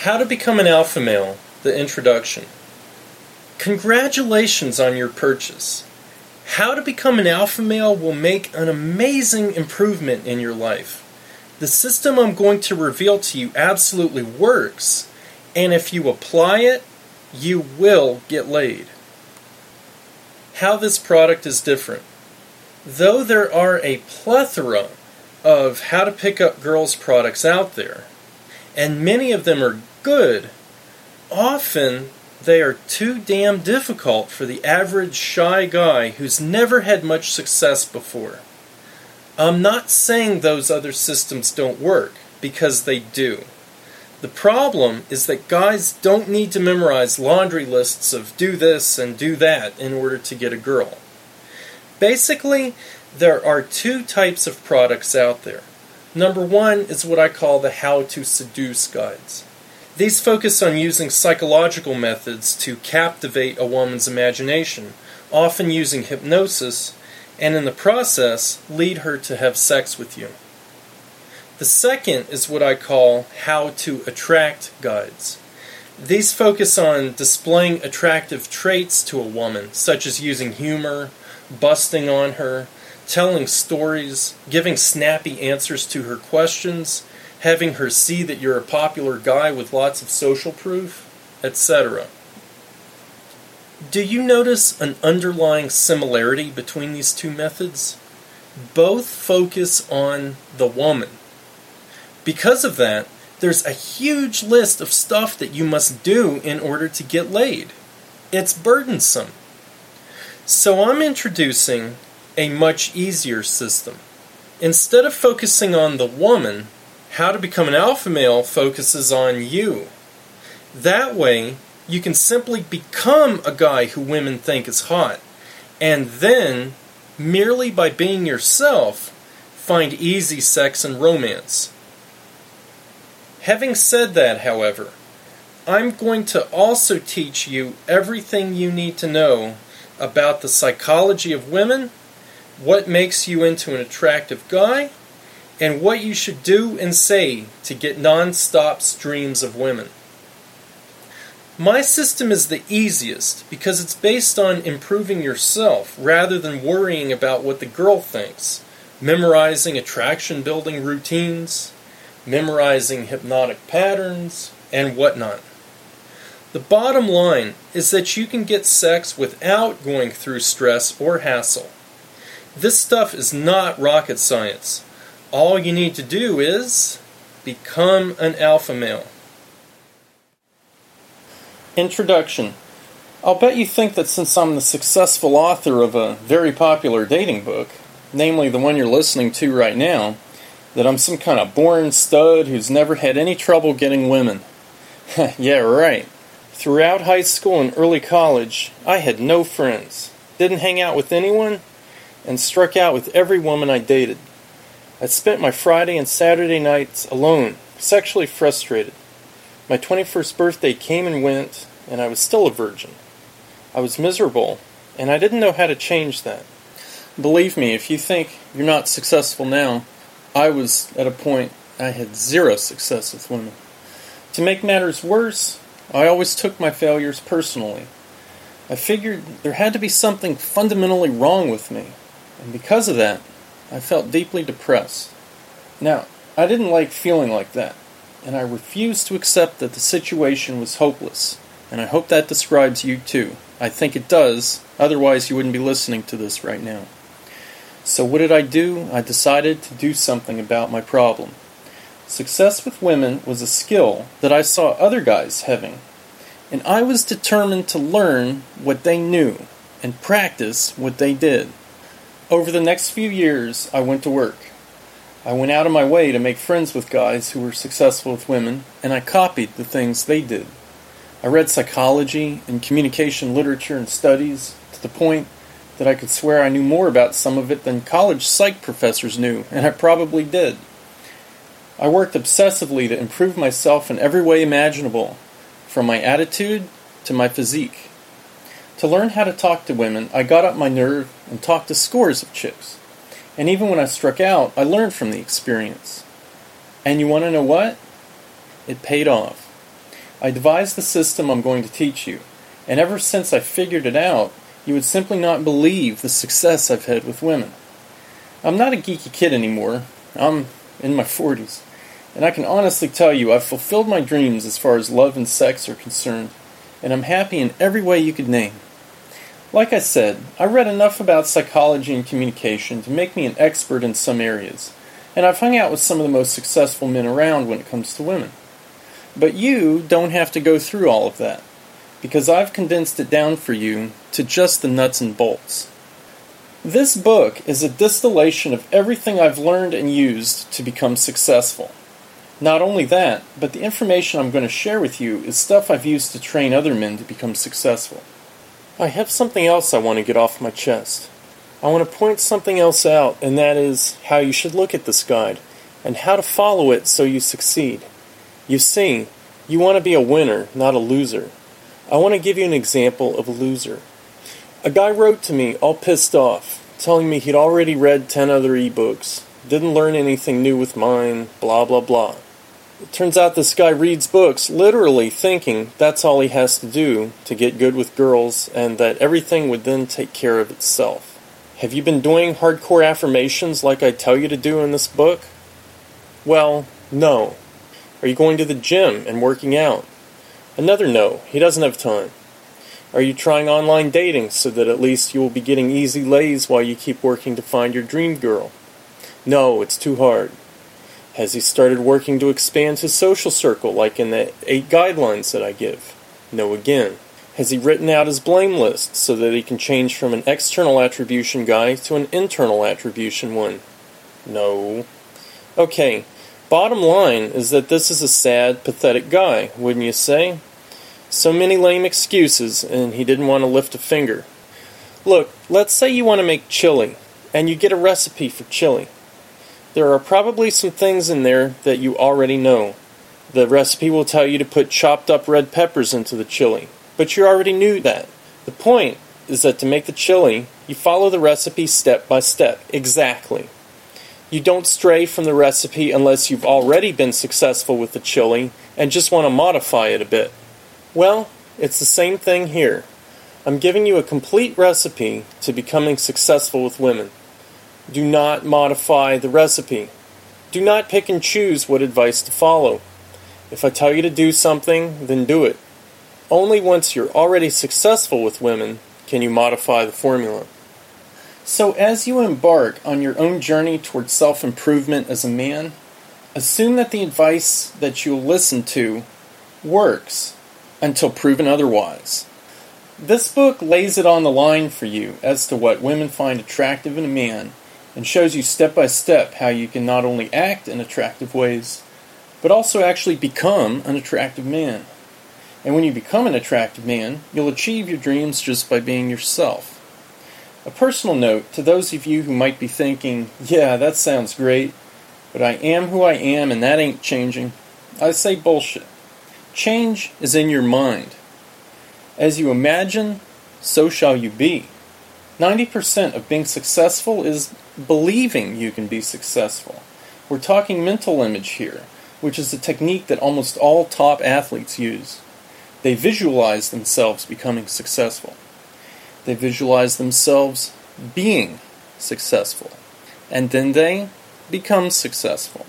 How to Become an Alpha Male, the introduction. Congratulations on your purchase. How to Become an Alpha Male will make an amazing improvement in your life. The system I'm going to reveal to you absolutely works, and if you apply it, you will get laid. How this product is different. Though there are a plethora of how to pick up girls products out there, and many of them are good, often they are too damn difficult for the average shy guy who's never had much success before. I'm not saying those other systems don't work, because they do. The problem is that guys don't need to memorize laundry lists of do this and do that in order to get a girl. Basically, there are two types of products out there. Number one is what I call the how to seduce guides. These focus on using psychological methods to captivate a woman's imagination, often using hypnosis, and in the process, lead her to have sex with you. The second is what I call how to attract guides. These focus on displaying attractive traits to a woman, such as using humor, busting on her, telling stories, giving snappy answers to her questions, having her see that you're a popular guy with lots of social proof, etc. Do you notice an underlying similarity between these two methods? Both focus on the woman. Because of that, there's a huge list of stuff that you must do in order to get laid. It's burdensome. So I'm introducing a much easier system. Instead of focusing on the woman, how to become an alpha male focuses on you. That way, you can simply become a guy who women think is hot, and then, merely by being yourself, find easy sex and romance. Having said that, however, I'm going to also teach you everything you need to know about the psychology of women, what makes you into an attractive guy, and what you should do and say to get non stop streams of women. My system is the easiest because it's based on improving yourself rather than worrying about what the girl thinks, memorizing attraction building routines, memorizing hypnotic patterns, and whatnot. The bottom line is that you can get sex without going through stress or hassle. This stuff is not rocket science. All you need to do is become an alpha male. Introduction I'll bet you think that since I'm the successful author of a very popular dating book, namely the one you're listening to right now, that I'm some kind of born stud who's never had any trouble getting women. yeah, right. Throughout high school and early college, I had no friends, didn't hang out with anyone, and struck out with every woman I dated. I spent my Friday and Saturday nights alone, sexually frustrated. My 21st birthday came and went, and I was still a virgin. I was miserable, and I didn't know how to change that. Believe me, if you think you're not successful now, I was at a point I had zero success with women. To make matters worse, I always took my failures personally. I figured there had to be something fundamentally wrong with me, and because of that, I felt deeply depressed. Now, I didn't like feeling like that, and I refused to accept that the situation was hopeless, and I hope that describes you too. I think it does, otherwise, you wouldn't be listening to this right now. So, what did I do? I decided to do something about my problem. Success with women was a skill that I saw other guys having, and I was determined to learn what they knew and practice what they did. Over the next few years, I went to work. I went out of my way to make friends with guys who were successful with women, and I copied the things they did. I read psychology and communication literature and studies to the point that I could swear I knew more about some of it than college psych professors knew, and I probably did. I worked obsessively to improve myself in every way imaginable, from my attitude to my physique. To learn how to talk to women, I got up my nerve and talked to scores of chicks. And even when I struck out, I learned from the experience. And you want to know what? It paid off. I devised the system I'm going to teach you, and ever since I figured it out, you would simply not believe the success I've had with women. I'm not a geeky kid anymore. I'm in my 40s. And I can honestly tell you I've fulfilled my dreams as far as love and sex are concerned, and I'm happy in every way you could name. Like I said, I read enough about psychology and communication to make me an expert in some areas, and I've hung out with some of the most successful men around when it comes to women. But you don't have to go through all of that, because I've condensed it down for you to just the nuts and bolts. This book is a distillation of everything I've learned and used to become successful. Not only that, but the information I'm going to share with you is stuff I've used to train other men to become successful. I have something else I want to get off my chest. I want to point something else out, and that is how you should look at this guide and how to follow it so you succeed. You see, you want to be a winner, not a loser. I want to give you an example of a loser. A guy wrote to me all pissed off, telling me he'd already read 10 other ebooks, didn't learn anything new with mine, blah blah blah. It turns out this guy reads books literally thinking that's all he has to do to get good with girls and that everything would then take care of itself. Have you been doing hardcore affirmations like I tell you to do in this book? Well, no. Are you going to the gym and working out? Another no, he doesn't have time. Are you trying online dating so that at least you will be getting easy lays while you keep working to find your dream girl? No, it's too hard. Has he started working to expand his social circle like in the eight guidelines that I give? No again. Has he written out his blame list so that he can change from an external attribution guy to an internal attribution one? No. Okay, bottom line is that this is a sad, pathetic guy, wouldn't you say? So many lame excuses, and he didn't want to lift a finger. Look, let's say you want to make chili, and you get a recipe for chili. There are probably some things in there that you already know. The recipe will tell you to put chopped up red peppers into the chili, but you already knew that. The point is that to make the chili, you follow the recipe step by step, exactly. You don't stray from the recipe unless you've already been successful with the chili and just want to modify it a bit. Well, it's the same thing here. I'm giving you a complete recipe to becoming successful with women. Do not modify the recipe. Do not pick and choose what advice to follow. If I tell you to do something, then do it. Only once you're already successful with women can you modify the formula. So, as you embark on your own journey towards self improvement as a man, assume that the advice that you'll listen to works until proven otherwise. This book lays it on the line for you as to what women find attractive in a man and shows you step by step how you can not only act in attractive ways, but also actually become an attractive man. And when you become an attractive man, you'll achieve your dreams just by being yourself. A personal note to those of you who might be thinking, yeah, that sounds great, but I am who I am and that ain't changing. I say bullshit. Change is in your mind. As you imagine, so shall you be. 90% of being successful is believing you can be successful. We're talking mental image here, which is a technique that almost all top athletes use. They visualize themselves becoming successful. They visualize themselves being successful. And then they become successful.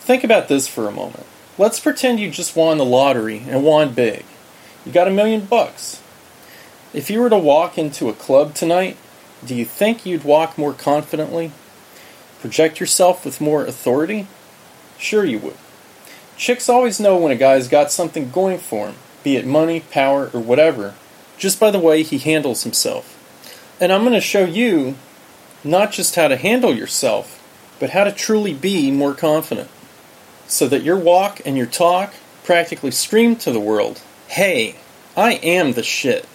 Think about this for a moment. Let's pretend you just won the lottery and won big. You got a million bucks. If you were to walk into a club tonight, do you think you'd walk more confidently? Project yourself with more authority? Sure, you would. Chicks always know when a guy's got something going for him, be it money, power, or whatever, just by the way he handles himself. And I'm going to show you not just how to handle yourself, but how to truly be more confident. So that your walk and your talk practically scream to the world hey, I am the shit.